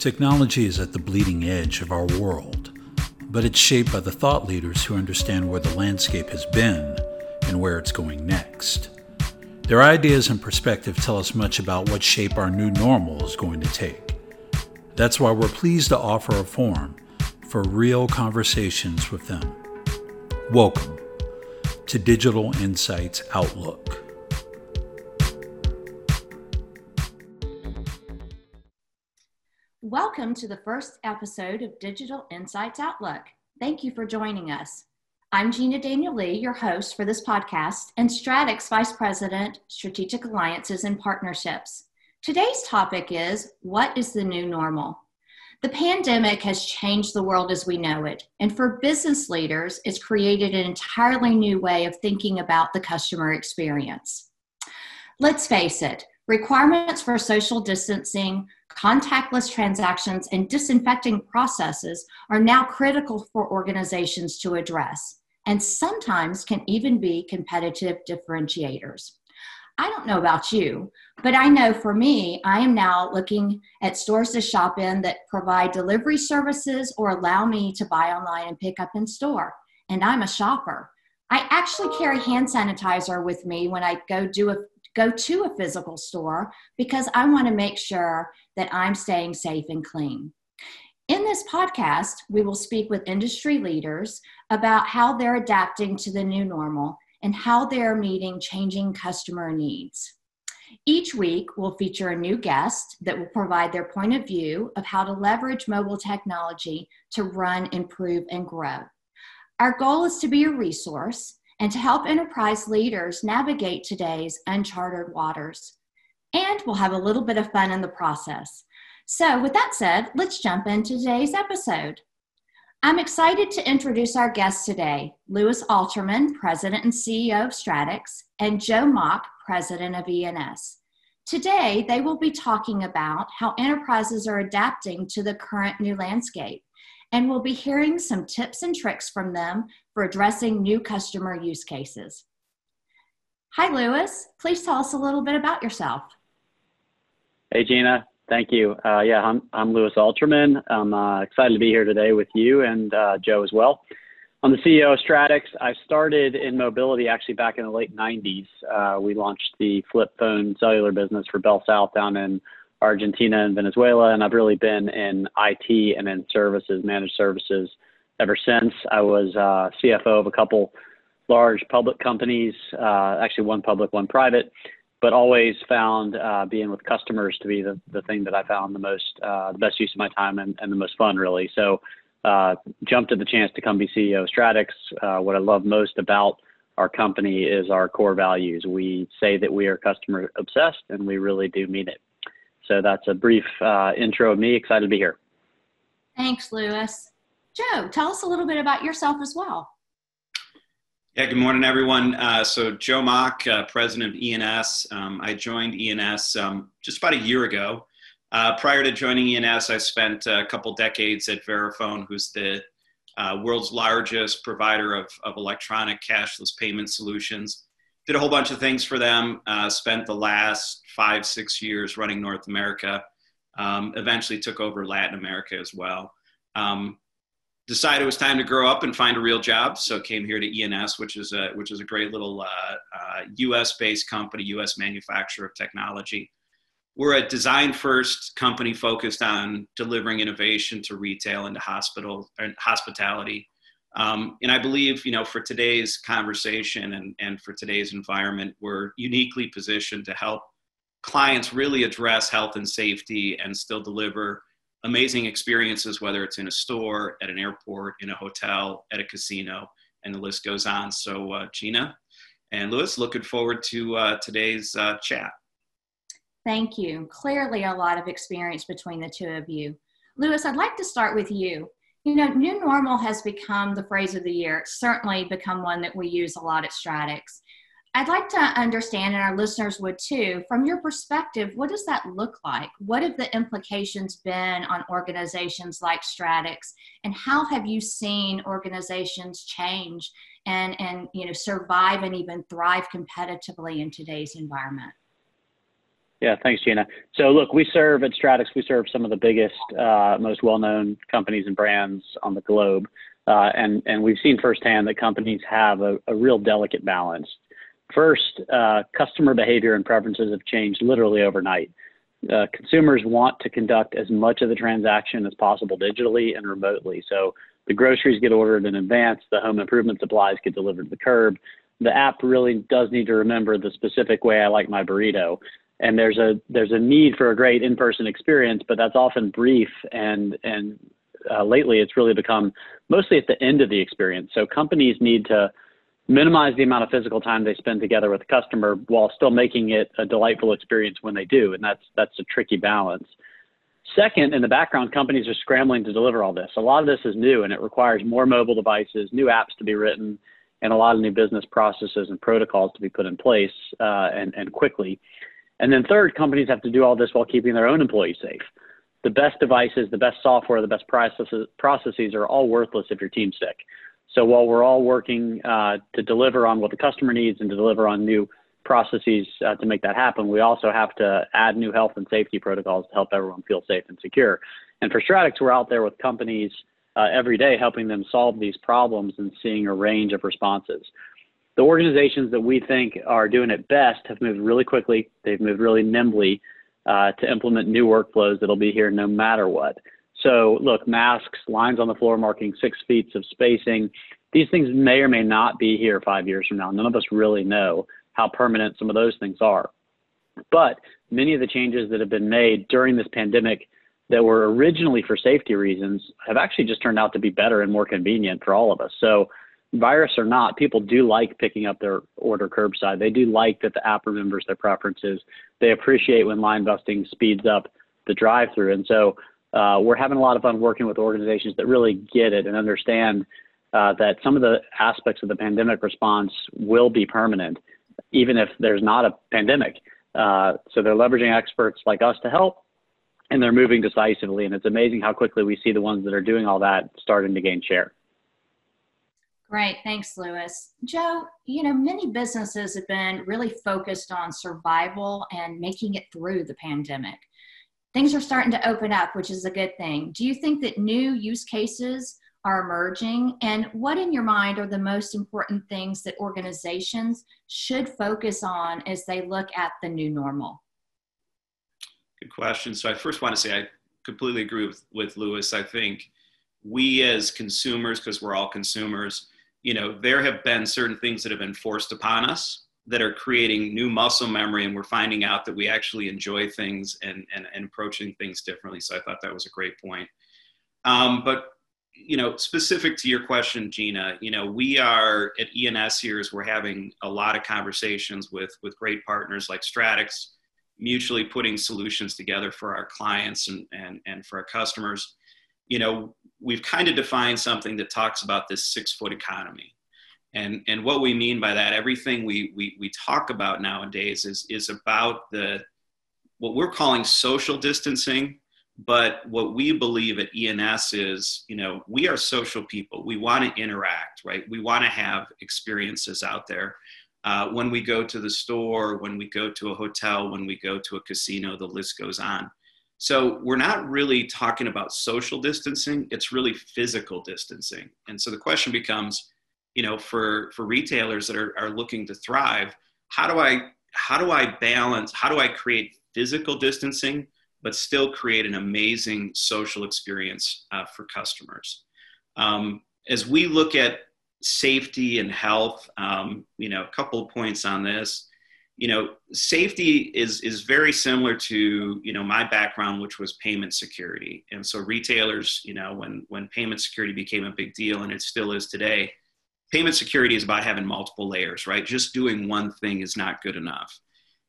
Technology is at the bleeding edge of our world, but it's shaped by the thought leaders who understand where the landscape has been and where it's going next. Their ideas and perspective tell us much about what shape our new normal is going to take. That's why we're pleased to offer a forum for real conversations with them. Welcome to Digital Insights Outlook. Welcome to the first episode of Digital Insights Outlook. Thank you for joining us. I'm Gina Daniel Lee, your host for this podcast, and Stratix Vice President, Strategic Alliances and Partnerships. Today's topic is What is the New Normal? The pandemic has changed the world as we know it, and for business leaders, it's created an entirely new way of thinking about the customer experience. Let's face it, requirements for social distancing, contactless transactions, and disinfecting processes are now critical for organizations to address, and sometimes can even be competitive differentiators. I don't know about you, but I know for me, I am now looking at stores to shop in that provide delivery services or allow me to buy online and pick up in store. And I'm a shopper. I actually carry hand sanitizer with me when I go do a go to a physical store because I want to make sure that I'm staying safe and clean. In this podcast, we will speak with industry leaders about how they're adapting to the new normal and how they're meeting changing customer needs. Each week, we'll feature a new guest that will provide their point of view of how to leverage mobile technology to run, improve, and grow. Our goal is to be a resource and to help enterprise leaders navigate today's uncharted waters. And we'll have a little bit of fun in the process. So, with that said, let's jump into today's episode. I'm excited to introduce our guests today Lewis Alterman, President and CEO of Stratix, and Joe Mock, President of ENS. Today, they will be talking about how enterprises are adapting to the current new landscape and we'll be hearing some tips and tricks from them for addressing new customer use cases. Hi, Lewis. Please tell us a little bit about yourself. Hey, Gina. Thank you. Uh, yeah, I'm, I'm Louis Alterman. I'm uh, excited to be here today with you and uh, Joe as well. I'm the CEO of Stratix. I started in mobility actually back in the late 90s. Uh, we launched the flip phone cellular business for Bell South down in Argentina and Venezuela, and I've really been in IT and in services, managed services ever since. I was uh, CFO of a couple large public companies, uh, actually one public, one private, but always found uh, being with customers to be the, the thing that I found the most, uh, the best use of my time and, and the most fun really. So uh, jumped at the chance to come be CEO of Stratix. Uh, what I love most about our company is our core values. We say that we are customer obsessed and we really do mean it. So that's a brief uh, intro of me. Excited to be here. Thanks, Louis. Joe, tell us a little bit about yourself as well. Yeah, good morning, everyone. Uh, so, Joe Mock, uh, president of ENS. Um, I joined ENS um, just about a year ago. Uh, prior to joining ENS, I spent a couple decades at Verifone, who's the uh, world's largest provider of, of electronic cashless payment solutions did a whole bunch of things for them. Uh, spent the last five, six years running North America. Um, eventually took over Latin America as well. Um, decided it was time to grow up and find a real job, so came here to ENS, which is a which is a great little uh, uh, U.S. based company, U.S. manufacturer of technology. We're a design first company focused on delivering innovation to retail and to hospital and hospitality um, and I believe, you know, for today's conversation and, and for today's environment, we're uniquely positioned to help clients really address health and safety and still deliver amazing experiences, whether it's in a store, at an airport, in a hotel, at a casino, and the list goes on. So, uh, Gina and Louis, looking forward to uh, today's uh, chat. Thank you. Clearly, a lot of experience between the two of you. Louis, I'd like to start with you. You know, new normal has become the phrase of the year. It's certainly become one that we use a lot at Stratix. I'd like to understand, and our listeners would too, from your perspective, what does that look like? What have the implications been on organizations like Stratix, and how have you seen organizations change and, and you know survive and even thrive competitively in today's environment? Yeah, thanks, Gina. So, look, we serve at Stratix, we serve some of the biggest, uh, most well known companies and brands on the globe. Uh, and, and we've seen firsthand that companies have a, a real delicate balance. First, uh, customer behavior and preferences have changed literally overnight. Uh, consumers want to conduct as much of the transaction as possible digitally and remotely. So the groceries get ordered in advance, the home improvement supplies get delivered to the curb. The app really does need to remember the specific way I like my burrito and there's a there's a need for a great in-person experience, but that's often brief and and uh, lately it's really become mostly at the end of the experience. So companies need to minimize the amount of physical time they spend together with the customer while still making it a delightful experience when they do, and that's that's a tricky balance. Second, in the background, companies are scrambling to deliver all this. A lot of this is new, and it requires more mobile devices, new apps to be written, and a lot of new business processes and protocols to be put in place uh, and, and quickly. And then third, companies have to do all this while keeping their own employees safe. The best devices, the best software, the best processes, processes are all worthless if your team's sick. So while we're all working uh, to deliver on what the customer needs and to deliver on new processes uh, to make that happen, we also have to add new health and safety protocols to help everyone feel safe and secure. And for Stratix, we're out there with companies uh, every day helping them solve these problems and seeing a range of responses the organizations that we think are doing it best have moved really quickly. They've moved really nimbly uh, to implement new workflows that'll be here no matter what. So, look, masks, lines on the floor marking six feet of spacing, these things may or may not be here five years from now. None of us really know how permanent some of those things are. But many of the changes that have been made during this pandemic that were originally for safety reasons have actually just turned out to be better and more convenient for all of us. So, virus or not, people do like picking up their order curbside. They do like that the app remembers their preferences. They appreciate when line busting speeds up the drive through. And so uh, we're having a lot of fun working with organizations that really get it and understand uh, that some of the aspects of the pandemic response will be permanent, even if there's not a pandemic. Uh, so they're leveraging experts like us to help, and they're moving decisively. And it's amazing how quickly we see the ones that are doing all that starting to gain share. Great. Thanks, Lewis. Joe, you know, many businesses have been really focused on survival and making it through the pandemic. Things are starting to open up, which is a good thing. Do you think that new use cases are emerging? And what, in your mind, are the most important things that organizations should focus on as they look at the new normal? Good question. So, I first want to say I completely agree with, with Lewis. I think we as consumers, because we're all consumers, you know, there have been certain things that have been forced upon us that are creating new muscle memory and we're finding out that we actually enjoy things and, and, and approaching things differently. So I thought that was a great point. Um, but you know, specific to your question, Gina, you know, we are at ENS as we're having a lot of conversations with with great partners like Stratix, mutually putting solutions together for our clients and and, and for our customers. You know, we've kind of defined something that talks about this six foot economy. And, and what we mean by that, everything we, we, we talk about nowadays is, is about the, what we're calling social distancing. But what we believe at ENS is, you know, we are social people. We want to interact, right? We want to have experiences out there. Uh, when we go to the store, when we go to a hotel, when we go to a casino, the list goes on. So we're not really talking about social distancing, it's really physical distancing. And so the question becomes, you know, for, for retailers that are, are looking to thrive, how do I how do I balance, how do I create physical distancing, but still create an amazing social experience uh, for customers? Um, as we look at safety and health, um, you know, a couple of points on this you know, safety is is very similar to you know my background, which was payment security. And so retailers, you know, when when payment security became a big deal, and it still is today, payment security is about having multiple layers, right? Just doing one thing is not good enough.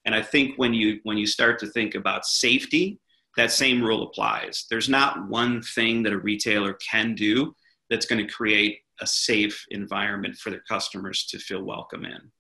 And I think when you when you start to think about safety, that same rule applies. There's not one thing that a retailer can do that's going to create a safe environment for their customers to feel welcome in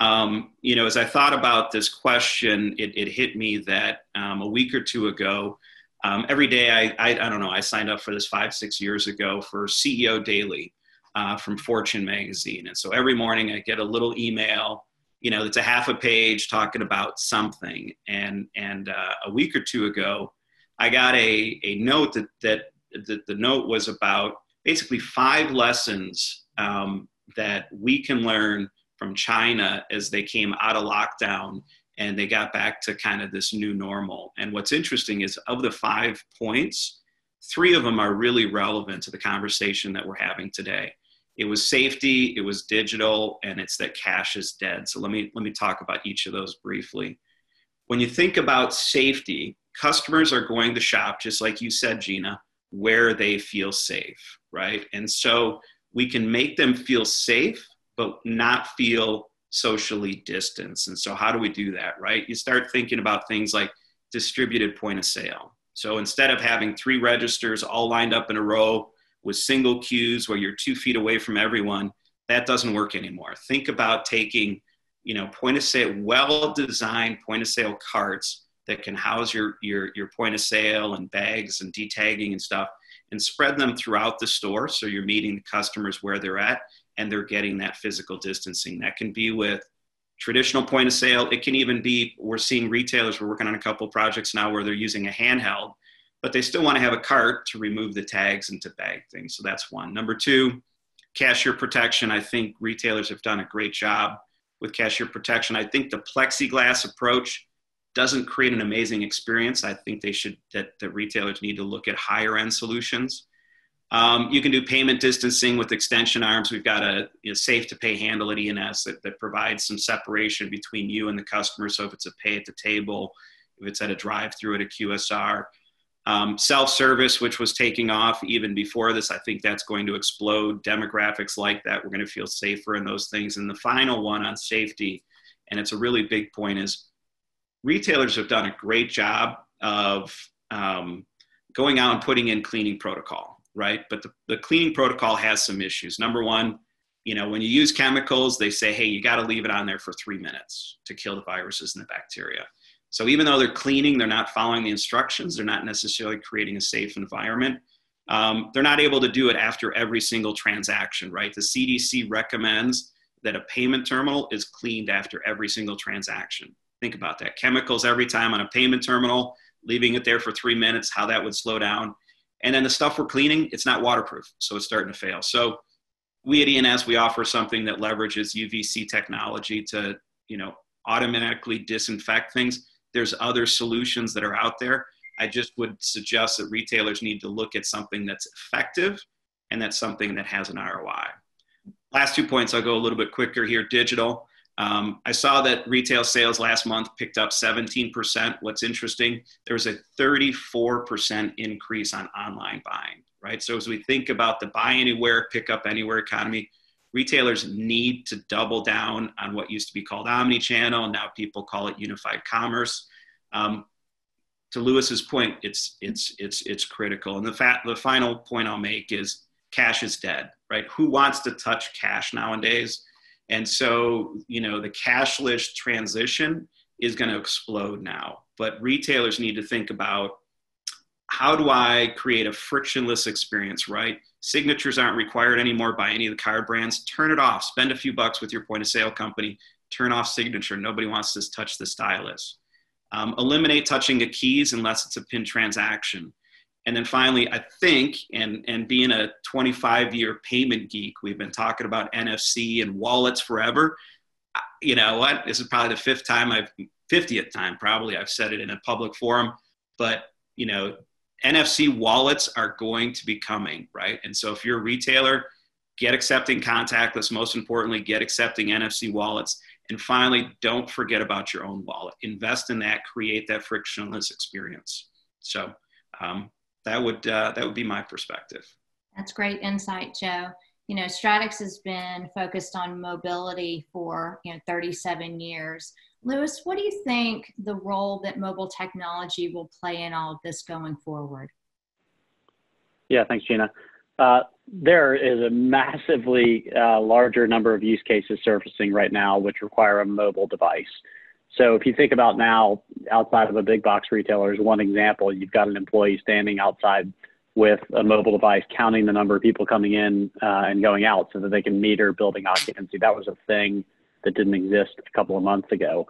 um, you know, as I thought about this question, it, it hit me that um, a week or two ago, um, every day I, I, I, don't know, I signed up for this five, six years ago for CEO Daily uh, from Fortune magazine. And so every morning I get a little email you know, it's a half a page talking about something. And and uh, a week or two ago, I got a a note that that, that the note was about basically five lessons um, that we can learn from China as they came out of lockdown and they got back to kind of this new normal. And what's interesting is of the five points, three of them are really relevant to the conversation that we're having today. It was safety, it was digital, and it's that cash is dead. So let me let me talk about each of those briefly. When you think about safety, customers are going to shop just like you said, Gina, where they feel safe, right? And so we can make them feel safe but not feel socially distanced. And so, how do we do that, right? You start thinking about things like distributed point of sale. So, instead of having three registers all lined up in a row with single queues where you're two feet away from everyone, that doesn't work anymore. Think about taking, you know, point of sale, well designed point of sale carts that can house your, your, your point of sale and bags and detagging and stuff and spread them throughout the store so you're meeting the customers where they're at and they're getting that physical distancing. That can be with traditional point of sale. It can even be, we're seeing retailers, we're working on a couple projects now where they're using a handheld, but they still want to have a cart to remove the tags and to bag things. So that's one. Number two, cashier protection. I think retailers have done a great job with cashier protection. I think the plexiglass approach doesn't create an amazing experience. I think they should, that the retailers need to look at higher end solutions. Um, you can do payment distancing with extension arms. We've got a you know, safe to pay handle at ENS that, that provides some separation between you and the customer. So if it's a pay at the table, if it's at a drive through at a QSR, um, self service, which was taking off even before this, I think that's going to explode. Demographics like that, we're going to feel safer in those things. And the final one on safety, and it's a really big point, is retailers have done a great job of um, going out and putting in cleaning protocol right? But the, the cleaning protocol has some issues. Number one, you know, when you use chemicals, they say, hey, you got to leave it on there for three minutes to kill the viruses and the bacteria. So even though they're cleaning, they're not following the instructions. They're not necessarily creating a safe environment. Um, they're not able to do it after every single transaction, right? The CDC recommends that a payment terminal is cleaned after every single transaction. Think about that. Chemicals every time on a payment terminal, leaving it there for three minutes, how that would slow down. And then the stuff we're cleaning, it's not waterproof, so it's starting to fail. So we at ENS, we offer something that leverages UVC technology to, you know, automatically disinfect things. There's other solutions that are out there. I just would suggest that retailers need to look at something that's effective and that's something that has an ROI. Last two points, I'll go a little bit quicker here. Digital. Um, I saw that retail sales last month picked up 17%. What's interesting, there was a 34% increase on online buying, right? So as we think about the buy anywhere, pick up anywhere economy, retailers need to double down on what used to be called omni-channel. Now people call it unified commerce. Um, to Lewis's point, it's it's it's it's critical. And the fact, the final point I'll make is cash is dead, right? Who wants to touch cash nowadays? And so, you know, the cashless transition is going to explode now. But retailers need to think about how do I create a frictionless experience, right? Signatures aren't required anymore by any of the card brands. Turn it off. Spend a few bucks with your point of sale company. Turn off signature. Nobody wants to touch the stylus. Um, eliminate touching the keys unless it's a PIN transaction. And then finally, I think, and, and being a 25 year payment geek, we've been talking about NFC and wallets forever. You know what? This is probably the fifth time I've, 50th time probably I've said it in a public forum, but you know, NFC wallets are going to be coming, right? And so if you're a retailer, get accepting contactless. Most importantly, get accepting NFC wallets. And finally, don't forget about your own wallet. Invest in that, create that frictionless experience. So, um, that would uh, that would be my perspective. That's great insight, Joe. You know, Stratix has been focused on mobility for you know 37 years. Lewis, what do you think the role that mobile technology will play in all of this going forward? Yeah, thanks, Gina. Uh, there is a massively uh, larger number of use cases surfacing right now which require a mobile device. So if you think about now, outside of a big box retailer, as one example, you've got an employee standing outside with a mobile device, counting the number of people coming in uh, and going out, so that they can meter building occupancy. That was a thing that didn't exist a couple of months ago.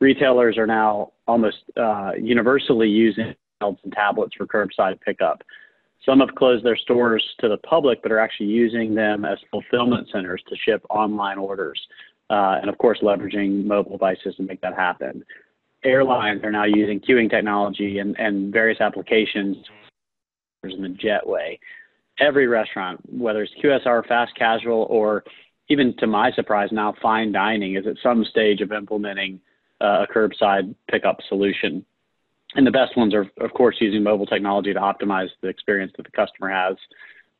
Retailers are now almost uh, universally using and tablets for curbside pickup. Some have closed their stores to the public, but are actually using them as fulfillment centers to ship online orders. Uh, and of course, leveraging mobile devices to make that happen. Airlines are now using queuing technology and, and various applications in the jetway. Every restaurant, whether it's QSR, fast casual, or even to my surprise now, fine dining, is at some stage of implementing uh, a curbside pickup solution. And the best ones are, of course, using mobile technology to optimize the experience that the customer has.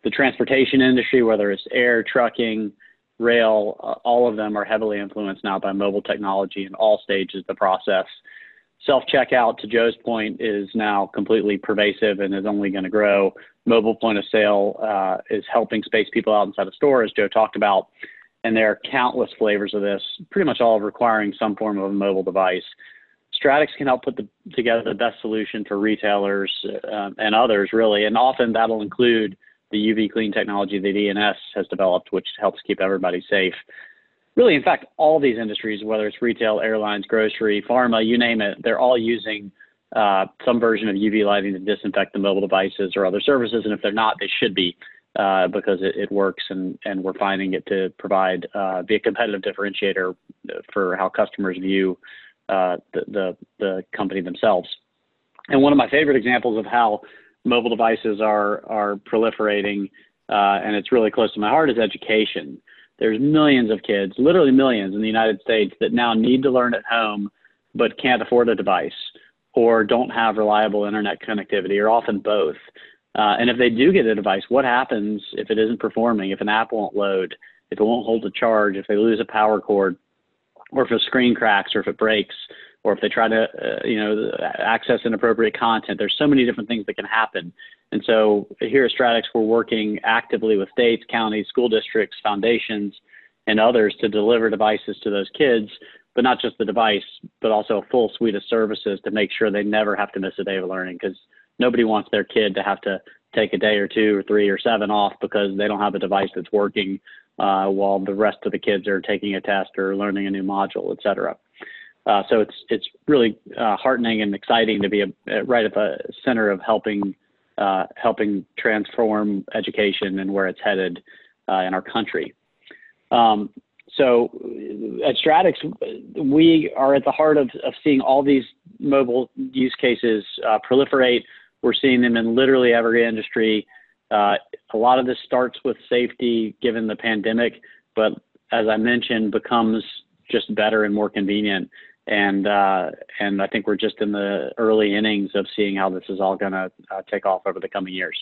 The transportation industry, whether it's air, trucking, rail, uh, all of them are heavily influenced now by mobile technology in all stages of the process. Self checkout, to Joe's point, is now completely pervasive and is only going to grow. Mobile point of sale uh, is helping space people out inside a store, as Joe talked about. And there are countless flavors of this, pretty much all requiring some form of a mobile device. Stratix can help put the, together the best solution for retailers uh, and others, really. And often that'll include the UV clean technology that E&S has developed, which helps keep everybody safe. Really, in fact, all these industries, whether it's retail, airlines, grocery, pharma, you name it, they're all using uh, some version of UV lighting to disinfect the mobile devices or other services. And if they're not, they should be uh, because it, it, works and, and we're finding it to provide, uh, be a competitive differentiator for how customers view uh, the, the, the company themselves. And one of my favorite examples of how mobile devices are are proliferating, uh, and it's really close to my heart, is education. There's millions of kids, literally millions in the United States, that now need to learn at home, but can't afford a device or don't have reliable internet connectivity, or often both. Uh, and if they do get a device, what happens if it isn't performing? If an app won't load, if it won't hold a charge, if they lose a power cord, or if a screen cracks, or if it breaks? Or if they try to, uh, you know, access inappropriate content. There's so many different things that can happen. And so here at Stratix, we're working actively with states, counties, school districts, foundations, and others to deliver devices to those kids, but not just the device, but also a full suite of services to make sure they never have to miss a day of learning because nobody wants their kid to have to take a day or two or three or seven off because they don't have a device that's working uh, while the rest of the kids are taking a test or learning a new module, et cetera. Uh, so it's it's really uh, heartening and exciting to be a, right at the center of helping uh, helping transform education and where it's headed uh, in our country. Um, so at Stratix, we are at the heart of, of seeing all these mobile use cases uh, proliferate. We're seeing them in literally every industry. Uh, a lot of this starts with safety given the pandemic, but as I mentioned, becomes just better and more convenient and uh, and I think we're just in the early innings of seeing how this is all going to uh, take off over the coming years.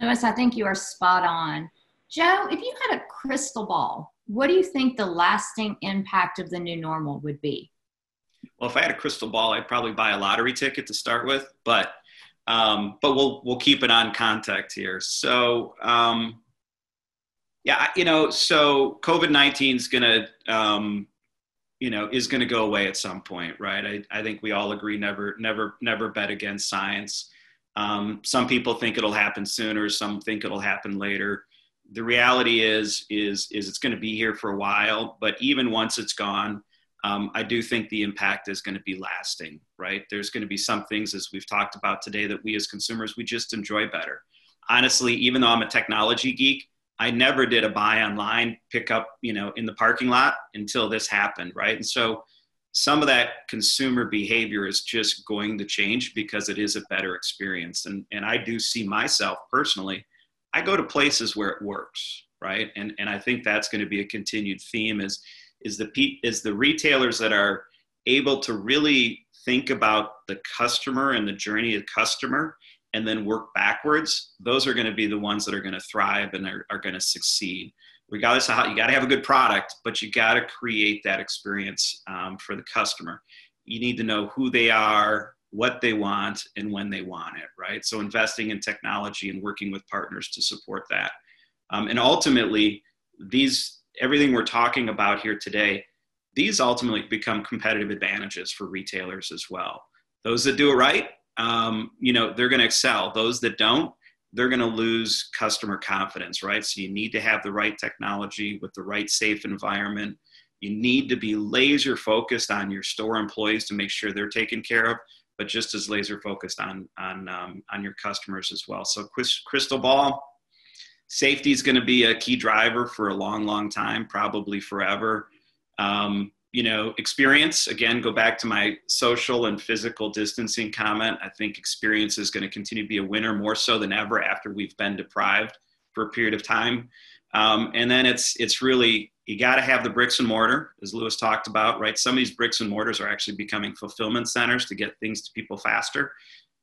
Lewis, I think you are spot on. Joe, if you had a crystal ball, what do you think the lasting impact of the new normal would be? Well, if I had a crystal ball, I'd probably buy a lottery ticket to start with, but um, but we'll we'll keep it on contact here. So um, yeah, you know, so COVID nineteen is going to um, you know is going to go away at some point right? I, I think we all agree never never never bet against science. Um, some people think it'll happen sooner some think it'll happen later. The reality is is is it's going to be here for a while but even once it's gone um, i do think the impact is going to be lasting right? There's going to be some things as we've talked about today that we as consumers we just enjoy better. Honestly even though i'm a technology geek I never did a buy online, pick up, you know, in the parking lot until this happened, right? And so some of that consumer behavior is just going to change because it is a better experience. And and I do see myself personally, I go to places where it works, right? And and I think that's going to be a continued theme is is the is the retailers that are able to really think about the customer and the journey of the customer and then work backwards, those are going to be the ones that are going to thrive and are, are going to succeed. Regardless of how you got to have a good product, but you got to create that experience um, for the customer. You need to know who they are, what they want, and when they want it, right? So investing in technology and working with partners to support that. Um, and ultimately, these everything we're talking about here today, these ultimately become competitive advantages for retailers as well. Those that do it right um, you know, they're going to excel. Those that don't, they're going to lose customer confidence, right? So you need to have the right technology with the right safe environment. You need to be laser focused on your store employees to make sure they're taken care of, but just as laser focused on on um, on your customers as well. So crystal ball, safety is going to be a key driver for a long, long time, probably forever. Um, you know, experience again. Go back to my social and physical distancing comment. I think experience is going to continue to be a winner more so than ever after we've been deprived for a period of time. Um, and then it's it's really you got to have the bricks and mortar, as Lewis talked about, right? Some of these bricks and mortars are actually becoming fulfillment centers to get things to people faster.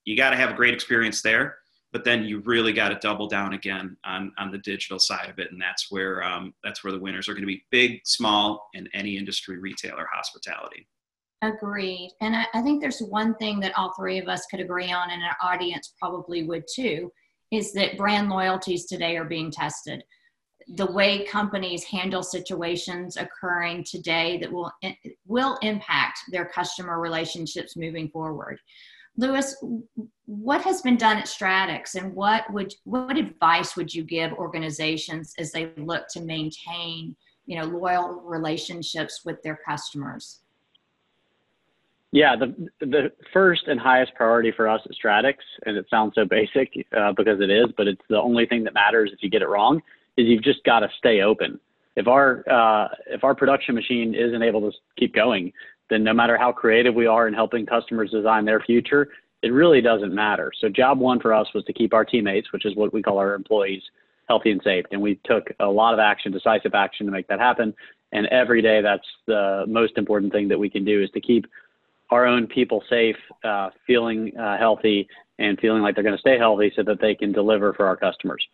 You got to have a great experience there, but then you really got to double down again on, on the digital side of it, and that's where um, that's where the winners are going to be: big, small, in any industry, retailer hospitality. Agreed. And I, I think there's one thing that all three of us could agree on, and our audience probably would too, is that brand loyalties today are being tested the way companies handle situations occurring today that will will impact their customer relationships moving forward. Lewis, what has been done at Stratix, and what would what advice would you give organizations as they look to maintain, you know, loyal relationships with their customers? Yeah, the the first and highest priority for us at Stratix, and it sounds so basic uh, because it is, but it's the only thing that matters if you get it wrong, is you've just got to stay open. If our uh, if our production machine isn't able to keep going, then no matter how creative we are in helping customers design their future, it really doesn't matter. So job one for us was to keep our teammates, which is what we call our employees, healthy and safe. And we took a lot of action, decisive action to make that happen. And every day, that's the most important thing that we can do is to keep our own people safe, uh, feeling uh, healthy, and feeling like they're going to stay healthy so that they can deliver for our customers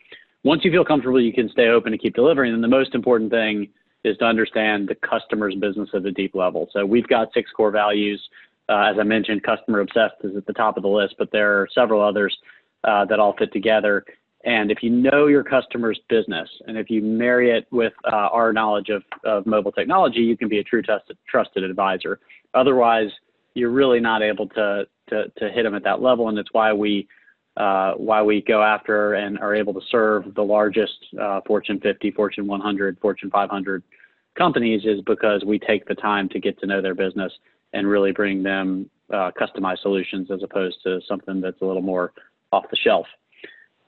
once you feel comfortable, you can stay open and keep delivering. And the most important thing is to understand the customer's business at a deep level. So we've got six core values. Uh, as I mentioned, customer obsessed is at the top of the list, but there are several others uh, that all fit together. And if you know your customer's business, and if you marry it with uh, our knowledge of, of mobile technology, you can be a true trusted, trusted advisor. Otherwise, you're really not able to, to, to hit them at that level. And it's why we uh, why we go after and are able to serve the largest uh, Fortune 50, Fortune 100, Fortune 500 companies is because we take the time to get to know their business and really bring them uh, customized solutions as opposed to something that's a little more off the shelf.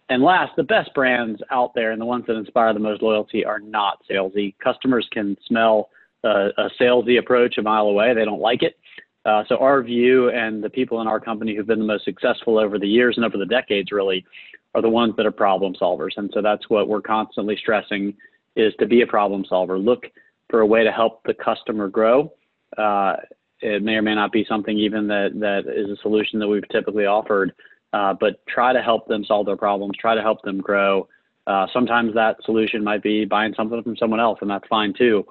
And last, the best brands out there and the ones that inspire the most loyalty are not salesy. Customers can smell a, a salesy approach a mile away. They don't like it. Uh, so our view and the people in our company who've been the most successful over the years and over the decades really are the ones that are problem solvers. And so that's what we're constantly stressing is to be a problem solver. Look for a way to help the customer grow. Uh, it may or may not be something even that, that is a solution that we've typically offered, uh, but try to help them solve their problems, try to help them grow. Uh, sometimes that solution might be buying something from someone else, and that's fine too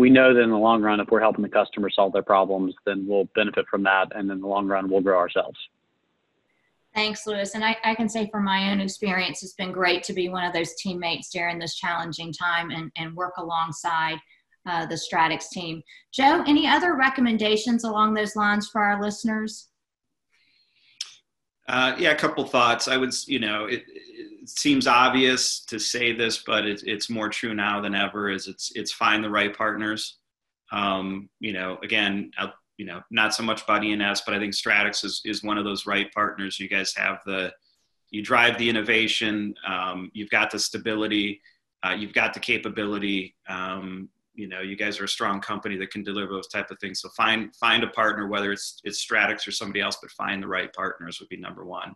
we know that in the long run, if we're helping the customer solve their problems, then we'll benefit from that. And in the long run, we'll grow ourselves. Thanks, Lewis. And I, I, can say from my own experience, it's been great to be one of those teammates during this challenging time and, and work alongside uh, the Stratix team. Joe, any other recommendations along those lines for our listeners? Uh, yeah, a couple thoughts. I would, you know, it, it seems obvious to say this, but it, it's more true now than ever. Is it's it's find the right partners. Um, you know, again, uh, you know, not so much about ENS, but I think Stratix is is one of those right partners. You guys have the, you drive the innovation. Um, you've got the stability. Uh, you've got the capability. Um, you know you guys are a strong company that can deliver those type of things. So find find a partner whether it's it's Stratix or somebody else but find the right partners would be number one.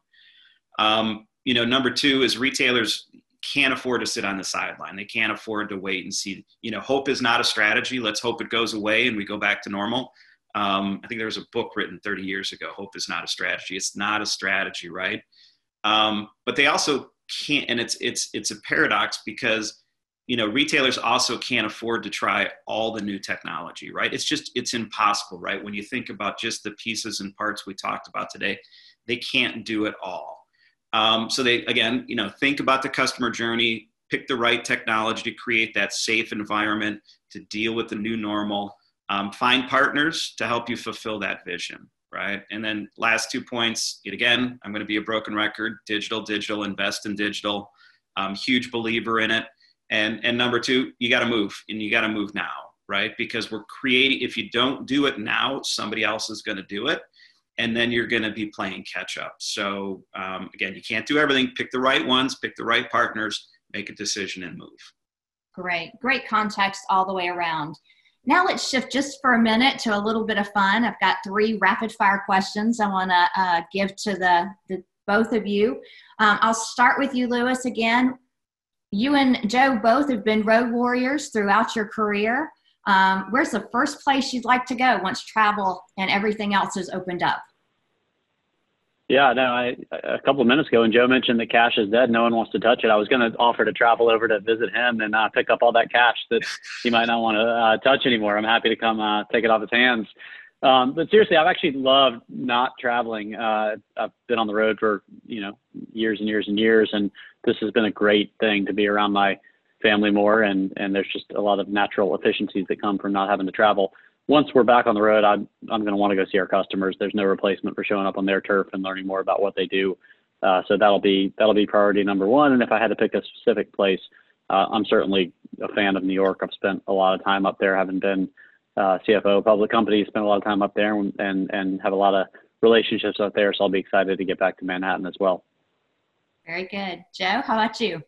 Um, you know number two is retailers can't afford to sit on the sideline. They can't afford to wait and see you know hope is not a strategy. Let's hope it goes away and we go back to normal. Um, i think there was a book written 30 years ago hope is not a strategy. It's not a strategy right? Um, but they also can't and it's it's it's a paradox because you know retailers also can't afford to try all the new technology right? It's just it's impossible right? When you think about just the pieces and parts we talked about today they can't do it all. Um, so they again you know think about the customer journey pick the right technology to create that safe environment to deal with the new normal um, find partners to help you fulfill that vision right? And then last two points again i'm going to be a broken record digital digital invest in digital. Huge believer in it and and number two you got to move and you got to move now right? Because we're creating, if you don't do it now, somebody else is going to do it. And then you're going to be playing catch up. So, um, again, you can't do everything. Pick the right ones, pick the right partners, make a decision, and move. Great, great context all the way around. Now let's shift just for a minute to a little bit of fun. I've got three rapid fire questions I want to uh, give to the, the both of you. Um, I'll start with you, Lewis. Again, you and Joe both have been road warriors throughout your career. Um, where's the first place you'd like to go once travel and everything else is opened up? Yeah, no, I, a couple of minutes ago when Joe mentioned that cash is dead, no one wants to touch it. I was going to offer to travel over to visit him and uh, pick up all that cash that he might not want to uh, touch anymore. I'm happy to come uh, take it off his hands. Um, but seriously, I've actually loved not traveling. Uh, I've been on the road for you know years and years and years, and this has been a great thing to be around my family more. And and there's just a lot of natural efficiencies that come from not having to travel. Once we're back on the road, I'm I'm going to want to go see our customers. There's no replacement for showing up on their turf and learning more about what they do. Uh, so that'll be that'll be priority number one. And if I had to pick a specific place, uh, I'm certainly a fan of New York. I've spent a lot of time up there, having been uh, CFO, of public company, spent a lot of time up there and, and, and have a lot of relationships up there. So I'll be excited to get back to Manhattan as well. Very good. Joe, how about you?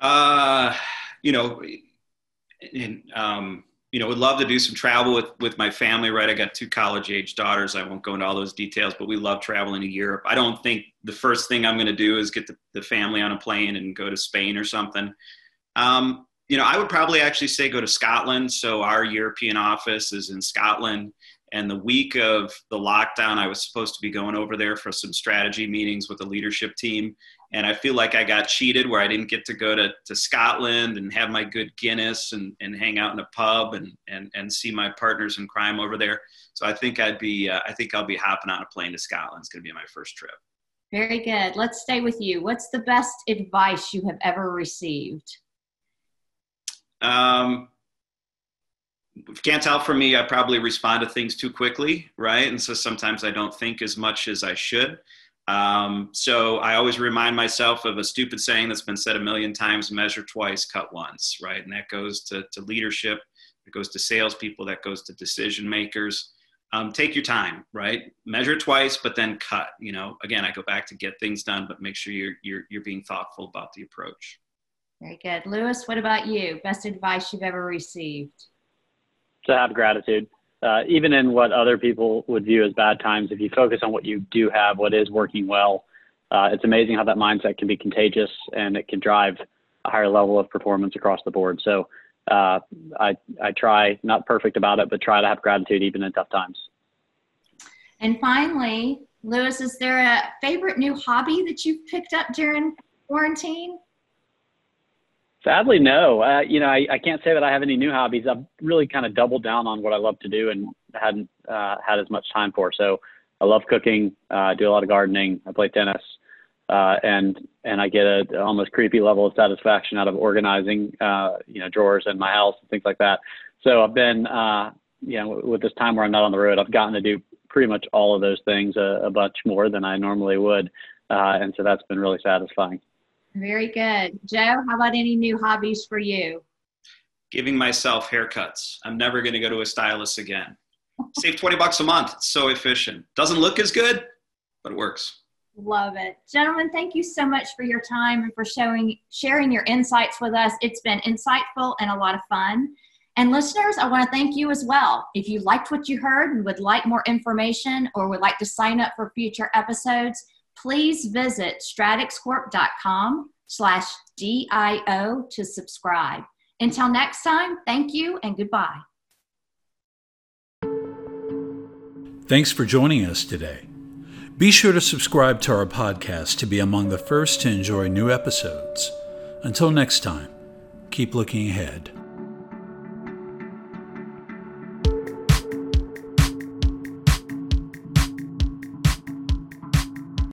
Uh, you know, in, um, you know, would love to do some travel with, with my family, right? I got two college age daughters. I won't go into all those details, but we love traveling to Europe. I don't think the first thing I'm going to do is get the, the family on a plane and go to Spain or something. Um, you know, I would probably actually say go to Scotland. So our European office is in Scotland. And the week of the lockdown, I was supposed to be going over there for some strategy meetings with the leadership team. And I feel like I got cheated where I didn't get to go to, to Scotland and have my good Guinness and, and hang out in a pub and, and, and see my partners in crime over there. So I think I'd be, uh, I think I'll be hopping on a plane to Scotland. It's going to be my first trip. Very good. Let's stay with you. What's the best advice you have ever received? Um, can't tell from me, I probably respond to things too quickly, right? And so sometimes I don't think as much as I should. Um, so I always remind myself of a stupid saying that's been said a million times measure twice, cut once, right? And that goes to, to leadership, it goes to salespeople, that goes to decision makers. Um, take your time, right? Measure twice, but then cut. You know, again, I go back to get things done, but make sure you're, you're, you're being thoughtful about the approach. Very good. Lewis, what about you? Best advice you've ever received? To have gratitude. Uh, even in what other people would view as bad times, if you focus on what you do have, what is working well, uh, it's amazing how that mindset can be contagious and it can drive a higher level of performance across the board. So uh, I, I try, not perfect about it, but try to have gratitude even in tough times. And finally, Lewis, is there a favorite new hobby that you've picked up during quarantine? Sadly, no. Uh, you know, I, I can't say that I have any new hobbies. I've really kind of doubled down on what I love to do and hadn't uh, had as much time for. So I love cooking. Uh, I do a lot of gardening. I play tennis, uh, and and I get a almost creepy level of satisfaction out of organizing, uh, you know, drawers in my house and things like that. So I've been, uh, you know, with this time where I'm not on the road, I've gotten to do pretty much all of those things a, a bunch more than I normally would, uh, and so that's been really satisfying. Very good. Joe, how about any new hobbies for you? Giving myself haircuts. I'm never going to go to a stylist again. Save 20 bucks a month. It's so efficient. Doesn't look as good, but it works. Love it. Gentlemen, thank you so much for your time and for showing sharing your insights with us. It's been insightful and a lot of fun. And listeners, I want to thank you as well. If you liked what you heard and would like more information or would like to sign up for future episodes, please visit stratixcorp.com slash DIO to subscribe. Until next time, thank you and goodbye. Thanks for joining us today. Be sure to subscribe to our podcast to be among the first to enjoy new episodes. Until next time, keep looking ahead.